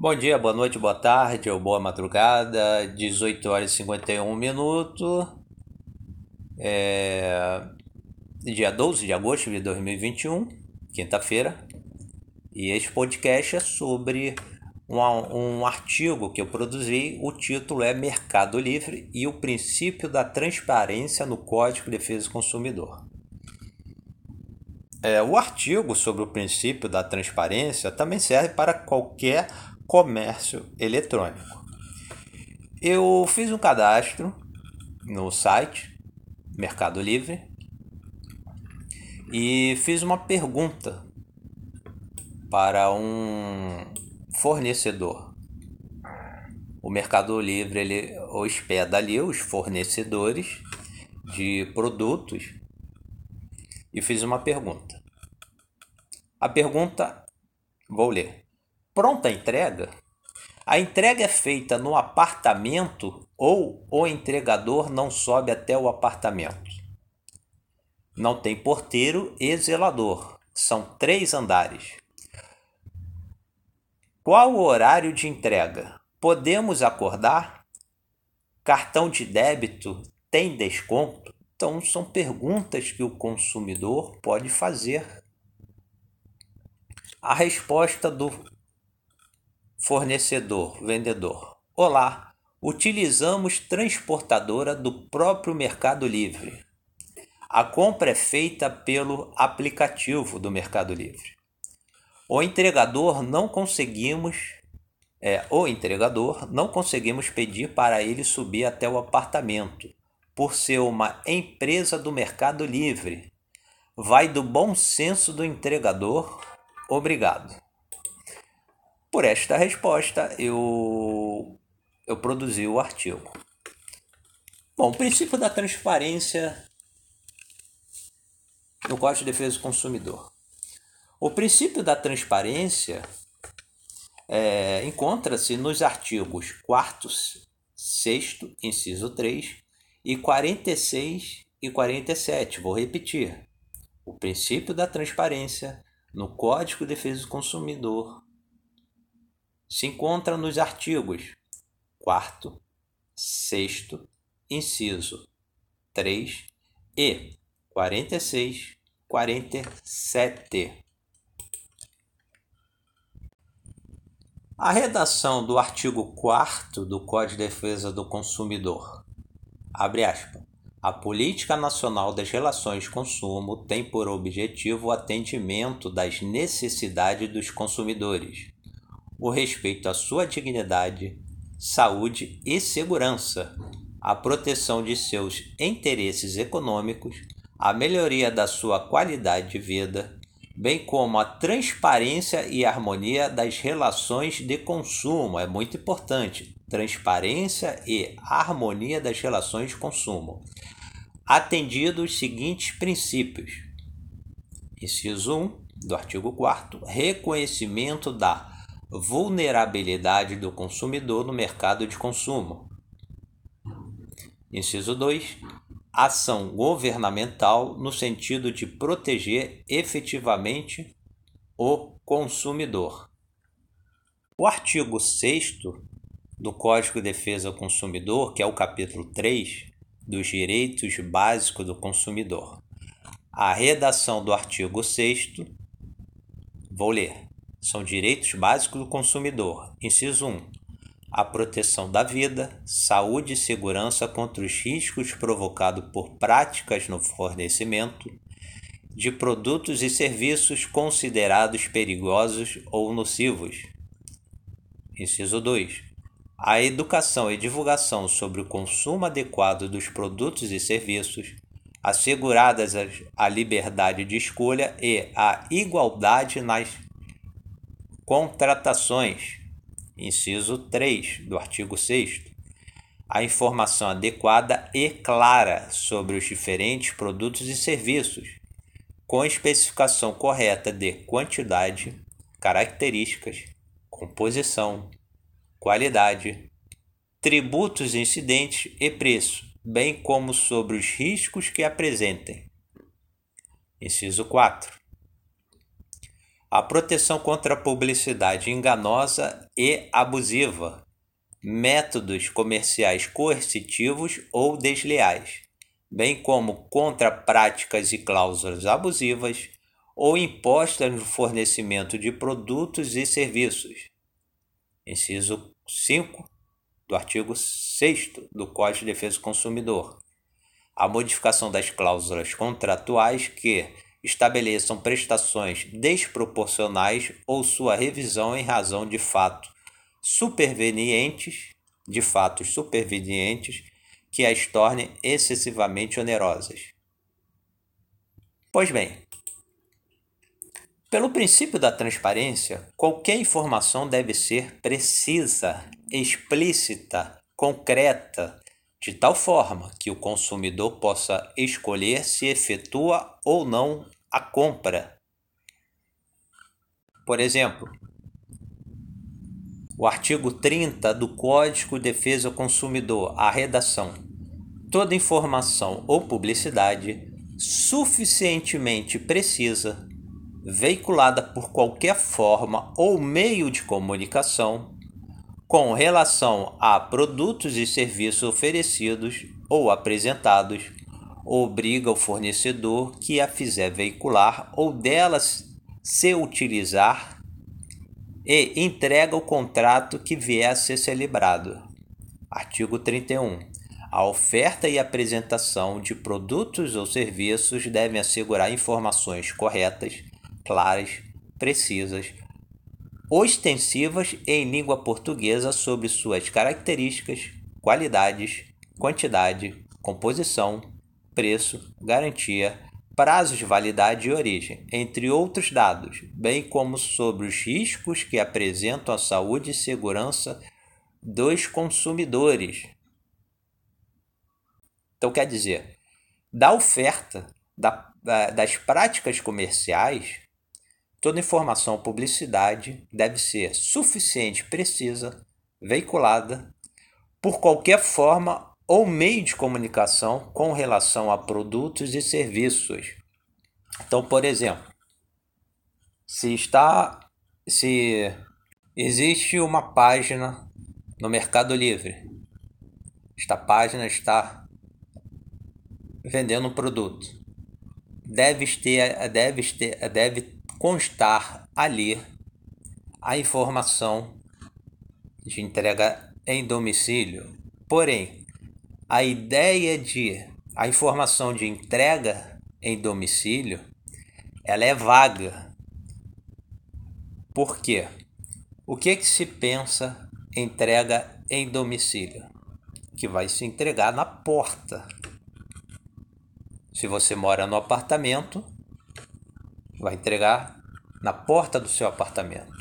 Bom dia, boa noite, boa tarde ou boa madrugada, 18 horas e 51 minutos, é... dia 12 de agosto de 2021, quinta-feira, e este podcast é sobre um, um artigo que eu produzi, o título é Mercado Livre e o princípio da transparência no Código de Defesa do Consumidor. É, o artigo sobre o princípio da transparência também serve para qualquer comércio eletrônico. Eu fiz um cadastro no site Mercado Livre e fiz uma pergunta para um fornecedor. O Mercado Livre ele hospeda ali os fornecedores de produtos e fiz uma pergunta. A pergunta vou ler pronta entrega? A entrega é feita no apartamento ou o entregador não sobe até o apartamento? Não tem porteiro e zelador. São três andares. Qual o horário de entrega? Podemos acordar? Cartão de débito tem desconto? Então, são perguntas que o consumidor pode fazer. A resposta do Fornecedor, vendedor. Olá, utilizamos transportadora do próprio Mercado Livre. A compra é feita pelo aplicativo do Mercado Livre. O entregador não conseguimos é, o entregador não conseguimos pedir para ele subir até o apartamento, por ser uma empresa do Mercado Livre. Vai do bom senso do entregador. Obrigado. Por esta resposta, eu, eu produzi o artigo. Bom, o princípio da transparência no Código de Defesa do Consumidor. O princípio da transparência é, encontra-se nos artigos 4 6 inciso 3 e 46 e 47. Vou repetir. O princípio da transparência no Código de Defesa do Consumidor se encontra nos artigos 4, 6, inciso 3 e 46, 47. A redação do artigo 4 do Código de Defesa do Consumidor. Abre aspas. A Política Nacional das Relações de Consumo tem por objetivo o atendimento das necessidades dos consumidores o respeito à sua dignidade, saúde e segurança, a proteção de seus interesses econômicos, a melhoria da sua qualidade de vida, bem como a transparência e harmonia das relações de consumo. É muito importante. Transparência e harmonia das relações de consumo. Atendido os seguintes princípios. Inciso 1 do artigo 4 reconhecimento da vulnerabilidade do consumidor no mercado de consumo. Inciso 2. Ação governamental no sentido de proteger efetivamente o consumidor. O artigo 6 do Código de Defesa do Consumidor, que é o capítulo 3 dos direitos básicos do consumidor. A redação do artigo 6 vou ler são direitos básicos do consumidor. Inciso 1. A proteção da vida, saúde e segurança contra os riscos provocados por práticas no fornecimento de produtos e serviços considerados perigosos ou nocivos. Inciso 2. A educação e divulgação sobre o consumo adequado dos produtos e serviços, asseguradas a liberdade de escolha e a igualdade nas Contratações. Inciso 3 do artigo 6. A informação adequada e clara sobre os diferentes produtos e serviços, com especificação correta de quantidade, características, composição, qualidade, tributos incidentes e preço, bem como sobre os riscos que apresentem. Inciso 4 A proteção contra a publicidade enganosa e abusiva, métodos comerciais coercitivos ou desleais, bem como contra práticas e cláusulas abusivas ou impostas no fornecimento de produtos e serviços. Inciso 5 do artigo 6 do Código de Defesa do Consumidor. A modificação das cláusulas contratuais que estabeleçam prestações desproporcionais ou sua revisão em razão de fato supervenientes, de fatos supervenientes que as tornem excessivamente onerosas. Pois bem, pelo princípio da transparência, qualquer informação deve ser precisa, explícita, concreta, de tal forma que o consumidor possa escolher se efetua ou não a compra. Por exemplo, o artigo 30 do Código de Defesa do Consumidor, a redação. Toda informação ou publicidade suficientemente precisa, veiculada por qualquer forma ou meio de comunicação, com relação a produtos e serviços oferecidos ou apresentados, obriga o fornecedor que a fizer veicular ou delas se utilizar e entrega o contrato que vier a ser celebrado. Artigo 31. A oferta e apresentação de produtos ou serviços devem assegurar informações corretas, claras, precisas, ostensivas em língua portuguesa sobre suas características, qualidades, quantidade, composição, preço, garantia, prazos de validade e origem, entre outros dados, bem como sobre os riscos que apresentam à saúde e segurança dos consumidores. Então, quer dizer, da oferta da, das práticas comerciais, Toda informação ou publicidade deve ser suficiente, precisa, veiculada por qualquer forma ou meio de comunicação com relação a produtos e serviços. Então, por exemplo, se está se existe uma página no Mercado Livre. Esta página está vendendo um produto. Deve ter, deve ter, deve constar ali a informação de entrega em domicílio. Porém, a ideia de a informação de entrega em domicílio, ela é vaga. Por quê? O que, que se pensa entrega em domicílio? Que vai se entregar na porta. Se você mora no apartamento, vai entregar na porta do seu apartamento.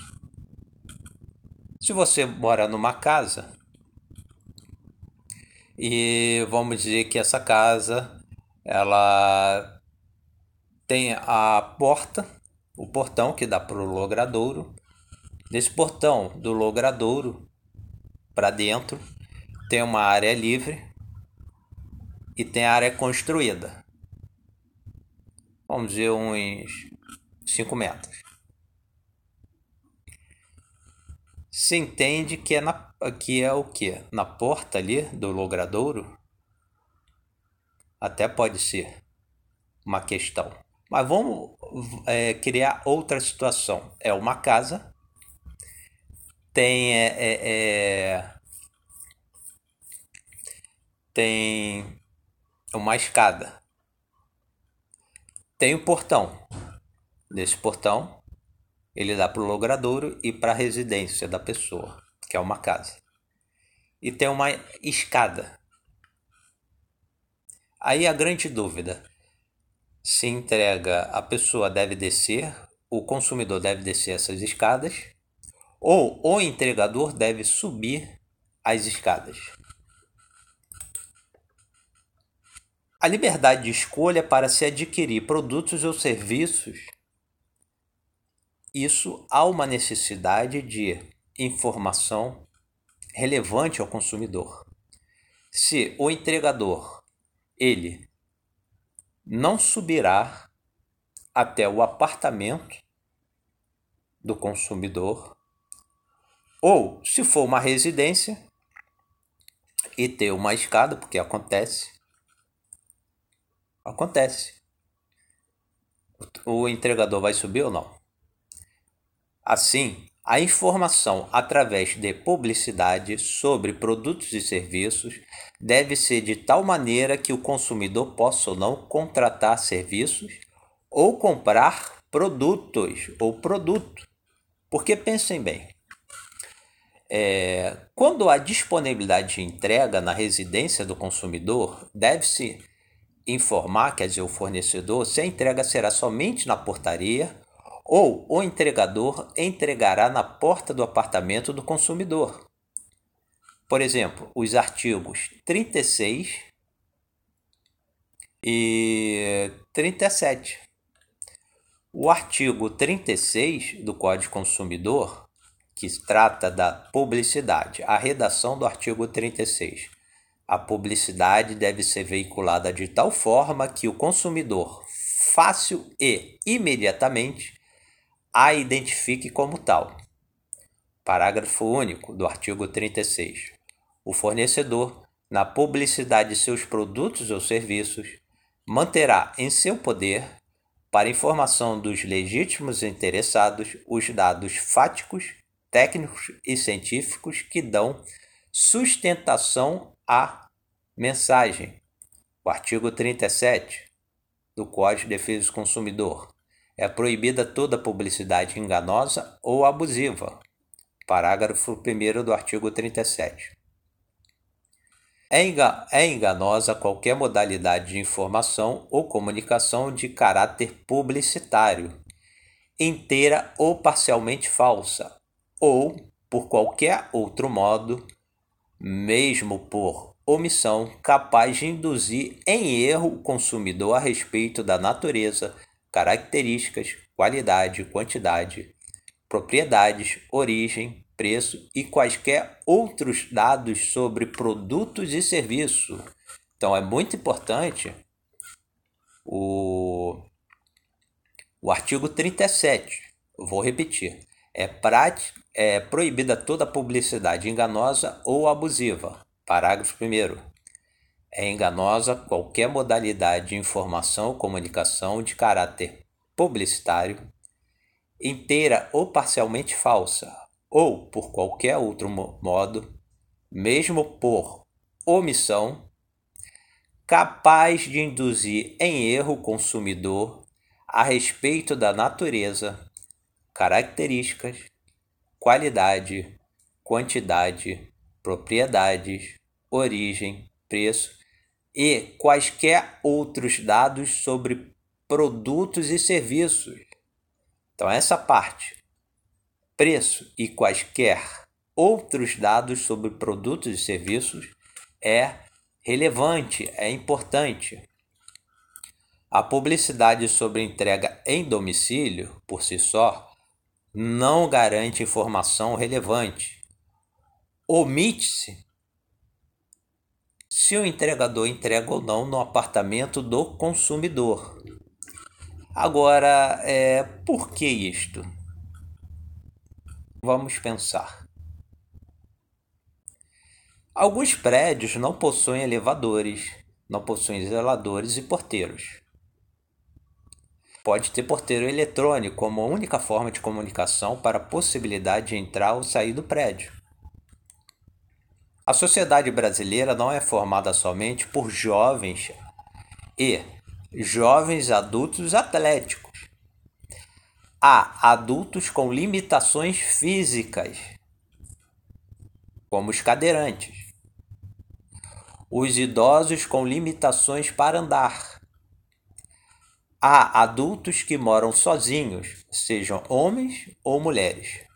Se você mora numa casa e vamos dizer que essa casa ela tem a porta, o portão que dá para o logradouro. Desse portão do logradouro para dentro tem uma área livre e tem área construída. Vamos dizer uns 5 metros. Se entende que é, na, que é o que? Na porta ali do logradouro? Até pode ser uma questão. Mas vamos é, criar outra situação. É uma casa, tem é, é, é tem uma escada, tem o um portão. Nesse portão, ele dá para o logradouro e para a residência da pessoa, que é uma casa. E tem uma escada. Aí a grande dúvida: se entrega, a pessoa deve descer, o consumidor deve descer essas escadas, ou o entregador deve subir as escadas. A liberdade de escolha para se adquirir produtos ou serviços isso há uma necessidade de informação relevante ao consumidor. Se o entregador ele não subirá até o apartamento do consumidor, ou se for uma residência e ter uma escada, porque acontece, acontece. O entregador vai subir ou não? Assim, a informação através de publicidade sobre produtos e serviços deve ser de tal maneira que o consumidor possa ou não contratar serviços ou comprar produtos ou produto. Porque pensem bem, é, quando há disponibilidade de entrega na residência do consumidor, deve-se informar, quer dizer, o fornecedor, se a entrega será somente na portaria ou o entregador entregará na porta do apartamento do consumidor. Por exemplo, os artigos 36 e 37. O artigo 36 do Código Consumidor, que trata da publicidade, a redação do artigo 36. A publicidade deve ser veiculada de tal forma que o consumidor, fácil e imediatamente, a identifique como tal. Parágrafo único do artigo 36. O fornecedor, na publicidade de seus produtos ou serviços, manterá em seu poder, para informação dos legítimos interessados, os dados fáticos, técnicos e científicos que dão sustentação à mensagem. O artigo 37 do Código de Defesa do Consumidor é proibida toda publicidade enganosa ou abusiva. Parágrafo 1 do artigo 37. É, é enganosa qualquer modalidade de informação ou comunicação de caráter publicitário, inteira ou parcialmente falsa, ou, por qualquer outro modo, mesmo por omissão, capaz de induzir em erro o consumidor a respeito da natureza, características, qualidade, quantidade, propriedades, origem, preço e quaisquer outros dados sobre produtos e serviços. Então é muito importante o, o artigo 37. vou repetir. É, é proibida toda publicidade enganosa ou abusiva. Parágrafo 1 é enganosa qualquer modalidade de informação ou comunicação de caráter publicitário, inteira ou parcialmente falsa, ou por qualquer outro modo, mesmo por omissão, capaz de induzir em erro o consumidor a respeito da natureza, características, qualidade, quantidade, propriedades, origem, preço e quaisquer outros dados sobre produtos e serviços. Então, essa parte, preço e quaisquer outros dados sobre produtos e serviços, é relevante, é importante. A publicidade sobre entrega em domicílio, por si só, não garante informação relevante. Omite-se se o entregador entrega ou não no apartamento do consumidor. Agora, é, por que isto? Vamos pensar. Alguns prédios não possuem elevadores, não possuem zeladores e porteiros. Pode ter porteiro eletrônico como única forma de comunicação para a possibilidade de entrar ou sair do prédio. A sociedade brasileira não é formada somente por jovens e jovens adultos atléticos. Há adultos com limitações físicas, como os cadeirantes. Os idosos com limitações para andar. Há adultos que moram sozinhos, sejam homens ou mulheres.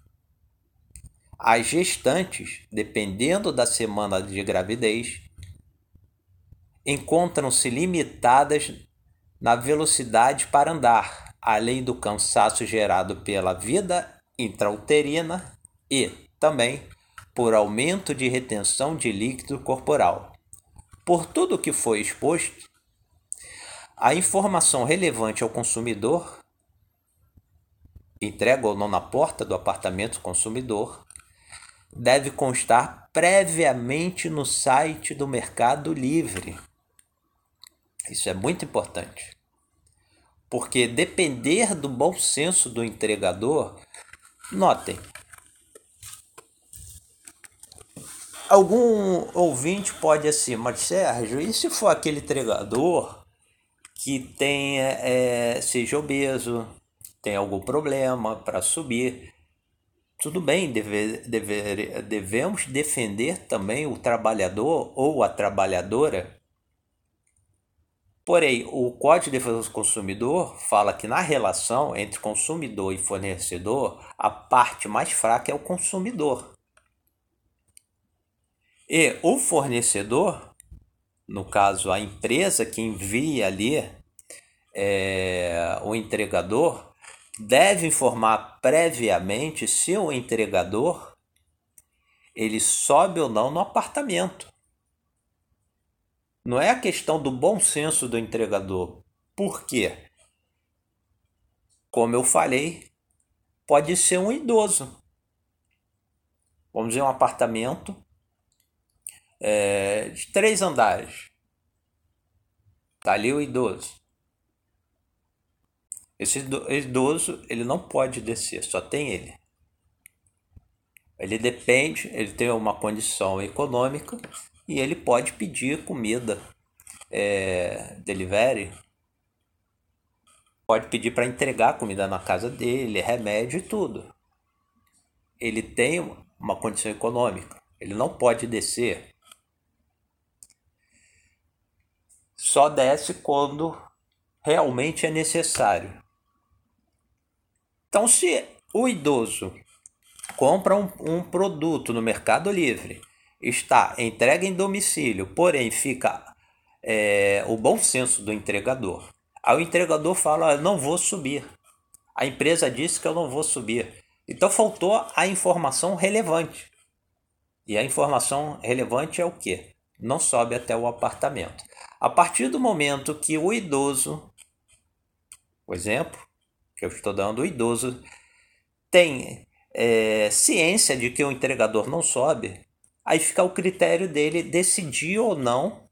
As gestantes, dependendo da semana de gravidez, encontram-se limitadas na velocidade para andar, além do cansaço gerado pela vida intrauterina e também por aumento de retenção de líquido corporal. Por tudo o que foi exposto, a informação relevante ao consumidor entrega ou não na porta do apartamento consumidor, deve constar previamente no site do Mercado Livre. Isso é muito importante. Porque depender do bom senso do entregador, notem, algum ouvinte pode assim, mas Sérgio, e se for aquele entregador que tenha, é, seja obeso, tem algum problema para subir? Tudo bem, deve, deve, devemos defender também o trabalhador ou a trabalhadora. Porém, o Código de Defesa do Consumidor fala que na relação entre consumidor e fornecedor, a parte mais fraca é o consumidor. E o fornecedor, no caso a empresa que envia ali é, o entregador, deve informar previamente se o entregador ele sobe ou não no apartamento. Não é a questão do bom senso do entregador. Por quê? Como eu falei, pode ser um idoso. Vamos dizer, um apartamento é, de três andares. Tá ali o idoso. Esse idoso ele não pode descer, só tem ele. Ele depende, ele tem uma condição econômica e ele pode pedir comida, é, delivery, pode pedir para entregar comida na casa dele, remédio e tudo. Ele tem uma condição econômica, ele não pode descer só desce quando realmente é necessário. Então, se o idoso compra um, um produto no Mercado Livre, está entregue em domicílio, porém fica é, o bom senso do entregador. Aí o entregador fala: não vou subir. A empresa disse que eu não vou subir. Então faltou a informação relevante. E a informação relevante é o que? Não sobe até o apartamento. A partir do momento que o idoso, o exemplo que eu estou dando, o idoso tem é, ciência de que o entregador não sobe, aí fica o critério dele decidir ou não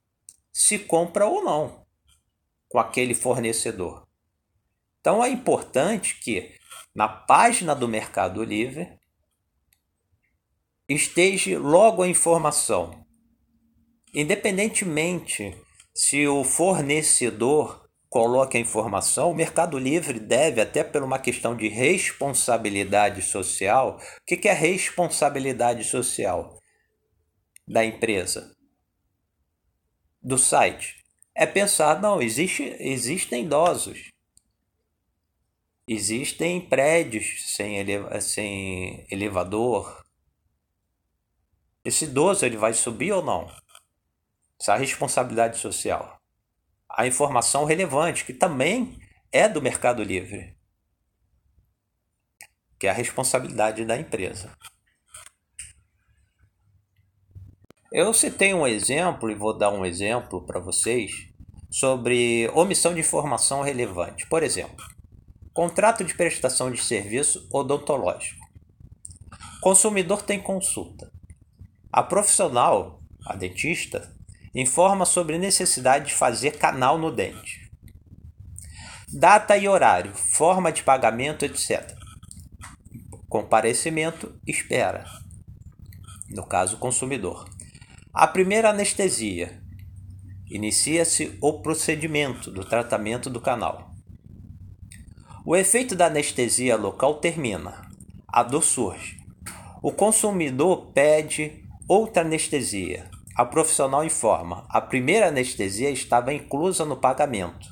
se compra ou não com aquele fornecedor. Então é importante que na página do Mercado Livre esteja logo a informação, independentemente se o fornecedor coloca a informação, o Mercado Livre deve, até por uma questão de responsabilidade social, o que é responsabilidade social da empresa? Do site? É pensar, não, existe, existem idosos, existem prédios sem, eleva, sem elevador. Esse idoso ele vai subir ou não? Essa responsabilidade social. A informação relevante, que também é do Mercado Livre, que é a responsabilidade da empresa. Eu citei um exemplo e vou dar um exemplo para vocês sobre omissão de informação relevante. Por exemplo, contrato de prestação de serviço odontológico. Consumidor tem consulta. A profissional, a dentista, informa sobre necessidade de fazer canal no dente. Data e horário, forma de pagamento, etc. Comparecimento, espera. No caso, consumidor. A primeira anestesia. Inicia-se o procedimento do tratamento do canal. O efeito da anestesia local termina. A dor surge. O consumidor pede outra anestesia. A profissional informa: a primeira anestesia estava inclusa no pagamento.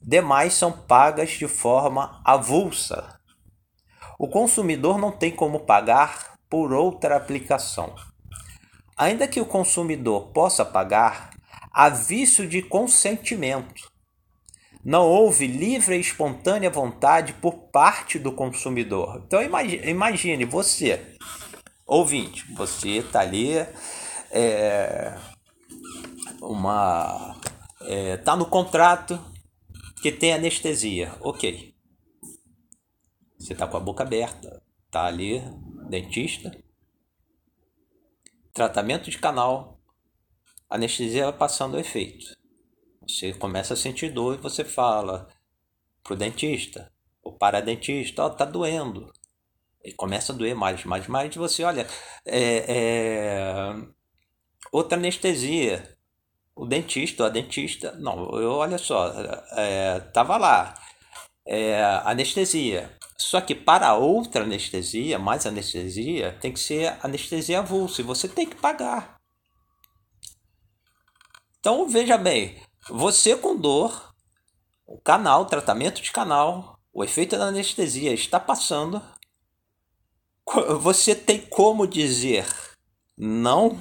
Demais são pagas de forma avulsa. O consumidor não tem como pagar por outra aplicação. Ainda que o consumidor possa pagar, há vício de consentimento. Não houve livre e espontânea vontade por parte do consumidor. Então imagine, você, ouvinte, você está ali é, uma é, tá no contrato que tem anestesia, ok. Você está com a boca aberta, tá ali, dentista, tratamento de canal, anestesia passando o efeito. Você começa a sentir dor e você fala pro dentista, o paradentista, ó, oh, tá doendo. E começa a doer mais, mais, mais. Você olha, é, é... outra anestesia. O dentista, a dentista, não, eu olha só, é, tava lá, é, anestesia. Só que para outra anestesia, mais anestesia, tem que ser anestesia avulsa e você tem que pagar. Então veja bem, você com dor, o canal, tratamento de canal, o efeito da anestesia está passando. Você tem como dizer não?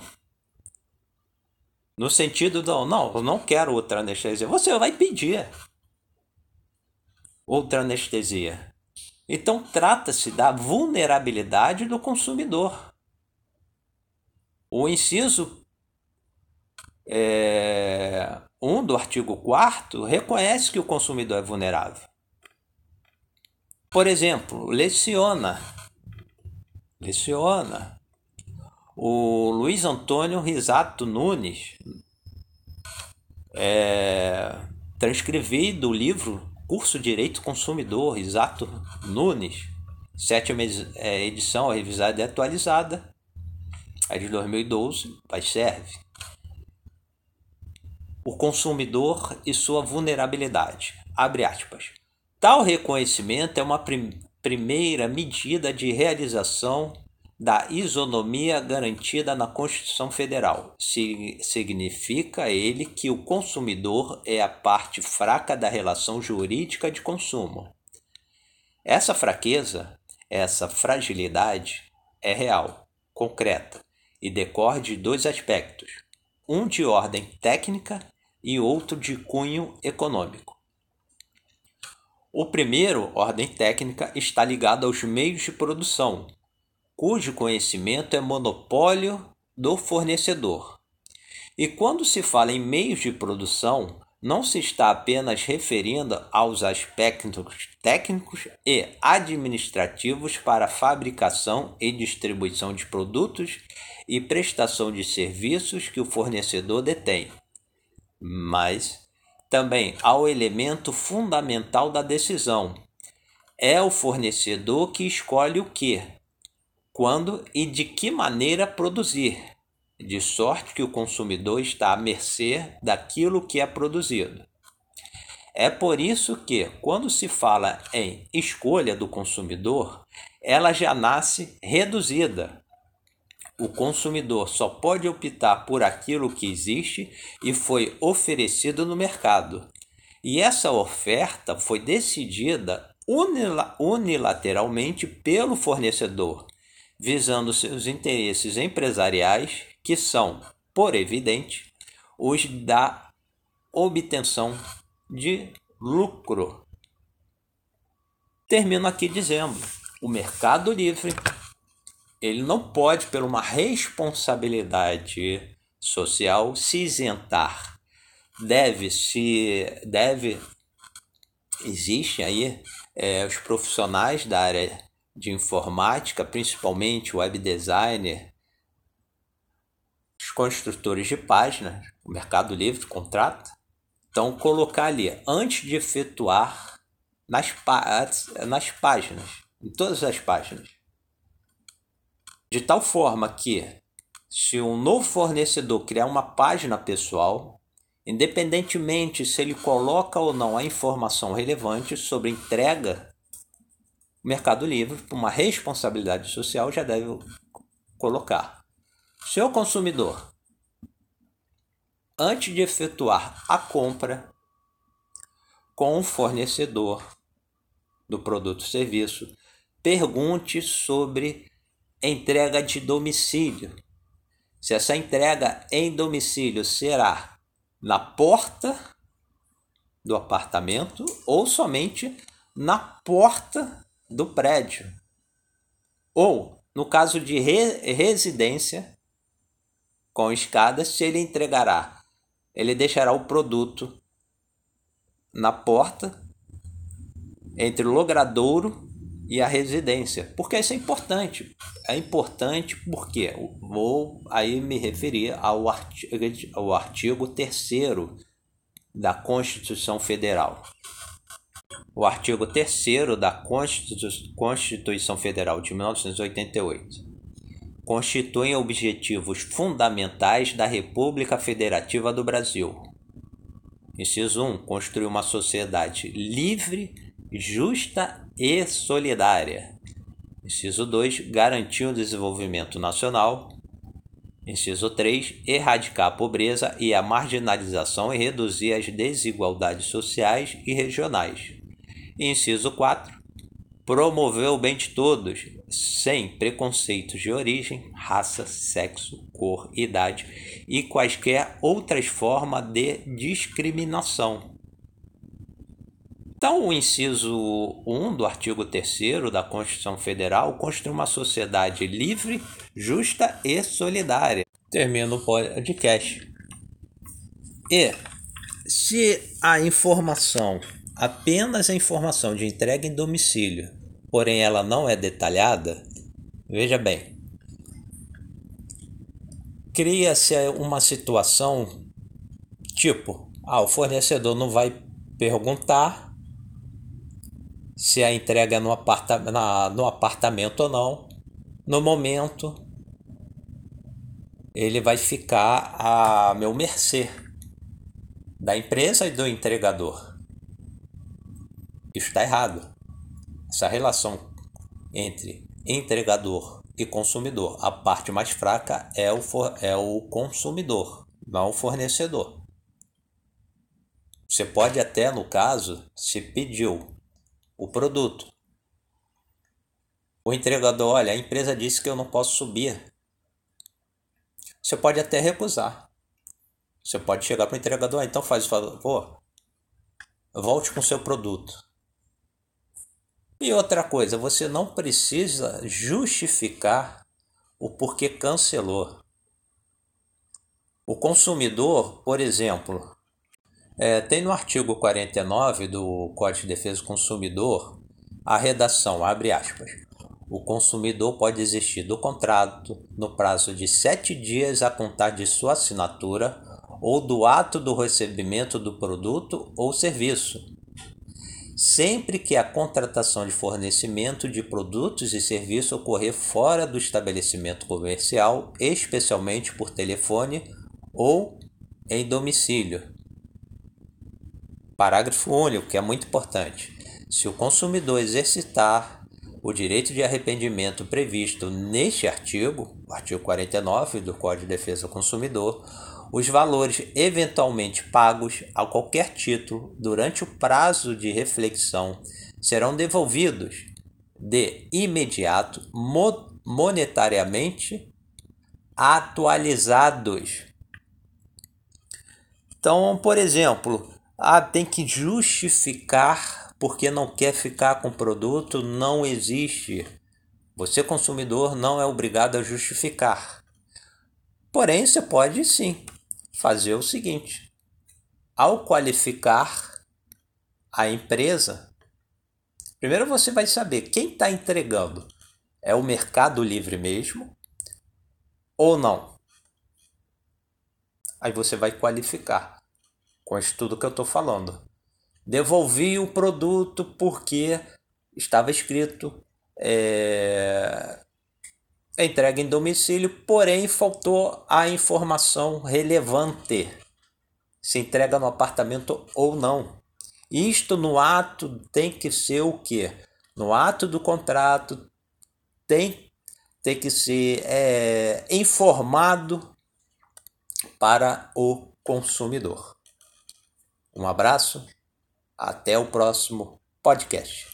No sentido do não, eu não quero outra anestesia. Você vai pedir outra anestesia. Então trata-se da vulnerabilidade do consumidor. O inciso é, 1 do artigo 4 reconhece que o consumidor é vulnerável. Por exemplo, leciona. Leciona. O Luiz Antônio Risato Nunes, é, transcrevido o livro Curso Direito Consumidor, Exato Nunes, sétima é, edição, revisada e atualizada, é de 2012, vai serve. O consumidor e sua vulnerabilidade. Abre aspas. Tal reconhecimento é uma prim primeira medida de realização da isonomia garantida na Constituição Federal. significa ele que o consumidor é a parte fraca da relação jurídica de consumo. Essa fraqueza, essa fragilidade é real, concreta e decorre de dois aspectos: um de ordem técnica e outro de cunho econômico. O primeiro, ordem técnica, está ligado aos meios de produção, cujo conhecimento é monopólio do fornecedor. E quando se fala em meios de produção, não se está apenas referindo aos aspectos técnicos e administrativos para fabricação e distribuição de produtos e prestação de serviços que o fornecedor detém, mas também ao elemento fundamental da decisão. É o fornecedor que escolhe o que, quando e de que maneira produzir, de sorte que o consumidor está à mercê daquilo que é produzido. É por isso que, quando se fala em escolha do consumidor, ela já nasce reduzida. O consumidor só pode optar por aquilo que existe e foi oferecido no mercado. E essa oferta foi decidida unilateralmente pelo fornecedor, visando seus interesses empresariais, que são, por evidente, os da obtenção de lucro. Termino aqui dizendo: o mercado livre ele não pode, por uma responsabilidade social, se isentar. Deve se deve existe aí é, os profissionais da área de informática, principalmente web designer, os construtores de páginas, o Mercado Livre contrata. Então, colocar ali, antes de efetuar nas, nas páginas, em todas as páginas, de tal forma que, se um novo fornecedor criar uma página pessoal, independentemente se ele coloca ou não a informação relevante sobre entrega o Mercado Livre, por uma responsabilidade social, já deve colocar. Seu consumidor, antes de efetuar a compra com o fornecedor do produto ou serviço, pergunte sobre entrega de domicílio. Se essa entrega em domicílio será na porta do apartamento ou somente na porta do prédio. Ou, no caso de re residência com escadas, se ele entregará, ele deixará o produto na porta entre o logradouro e a residência. Porque isso é importante. É importante porque vou aí me referir ao artigo, ao artigo 3 da Constituição Federal. O artigo 3 da Constituição Federal de 1988 constituem objetivos fundamentais da República Federativa do Brasil. Inciso 1. Construir uma sociedade livre, justa e solidária. Inciso 2. Garantir o desenvolvimento nacional. Inciso 3. Erradicar a pobreza e a marginalização e reduzir as desigualdades sociais e regionais. Inciso 4 promover o bem de todos, sem preconceitos de origem, raça, sexo, cor, idade e quaisquer outras formas de discriminação. Então, o inciso 1 do artigo 3 da Constituição Federal constitui uma sociedade livre, justa e solidária. Termino o podcast. E se a informação, apenas a informação de entrega em domicílio, porém ela não é detalhada, veja bem, cria-se uma situação tipo, ah, o fornecedor não vai perguntar se a entrega é no, aparta na, no apartamento ou não. No momento, ele vai ficar a meu mercê da empresa e do entregador. Isso está errado essa relação entre entregador e consumidor. A parte mais fraca é o, for, é o consumidor, não o fornecedor. Você pode até, no caso, se pediu o produto. O entregador, olha, a empresa disse que eu não posso subir. Você pode até recusar. Você pode chegar para o entregador, ah, então faz o favor, volte com o seu produto. E outra coisa, você não precisa justificar o porquê cancelou. O consumidor, por exemplo, é, tem no artigo 49 do Código de Defesa do Consumidor a redação, abre aspas, o consumidor pode desistir do contrato no prazo de sete dias a contar de sua assinatura ou do ato do recebimento do produto ou serviço, sempre que a contratação de fornecimento de produtos e serviços ocorrer fora do estabelecimento comercial, especialmente por telefone ou em domicílio. Parágrafo único, que é muito importante. Se o consumidor exercitar o direito de arrependimento previsto neste artigo, artigo 49 do Código de Defesa do Consumidor, os valores eventualmente pagos a qualquer título durante o prazo de reflexão serão devolvidos de imediato monetariamente atualizados. Então, por exemplo, ah, tem que justificar porque não quer ficar com o produto, não existe. Você, consumidor, não é obrigado a justificar. Porém, você pode sim fazer o seguinte: ao qualificar a empresa, primeiro você vai saber quem está entregando. É o Mercado Livre mesmo ou não? Aí você vai qualificar com isso tudo que eu estou falando. Devolvi o produto porque estava escrito é, entrega em domicílio, porém faltou a informação relevante. Se entrega no apartamento ou não. Isto no ato tem que ser o quê? No ato do contrato tem, tem que ser é, informado para o consumidor. Um abraço, até o próximo podcast.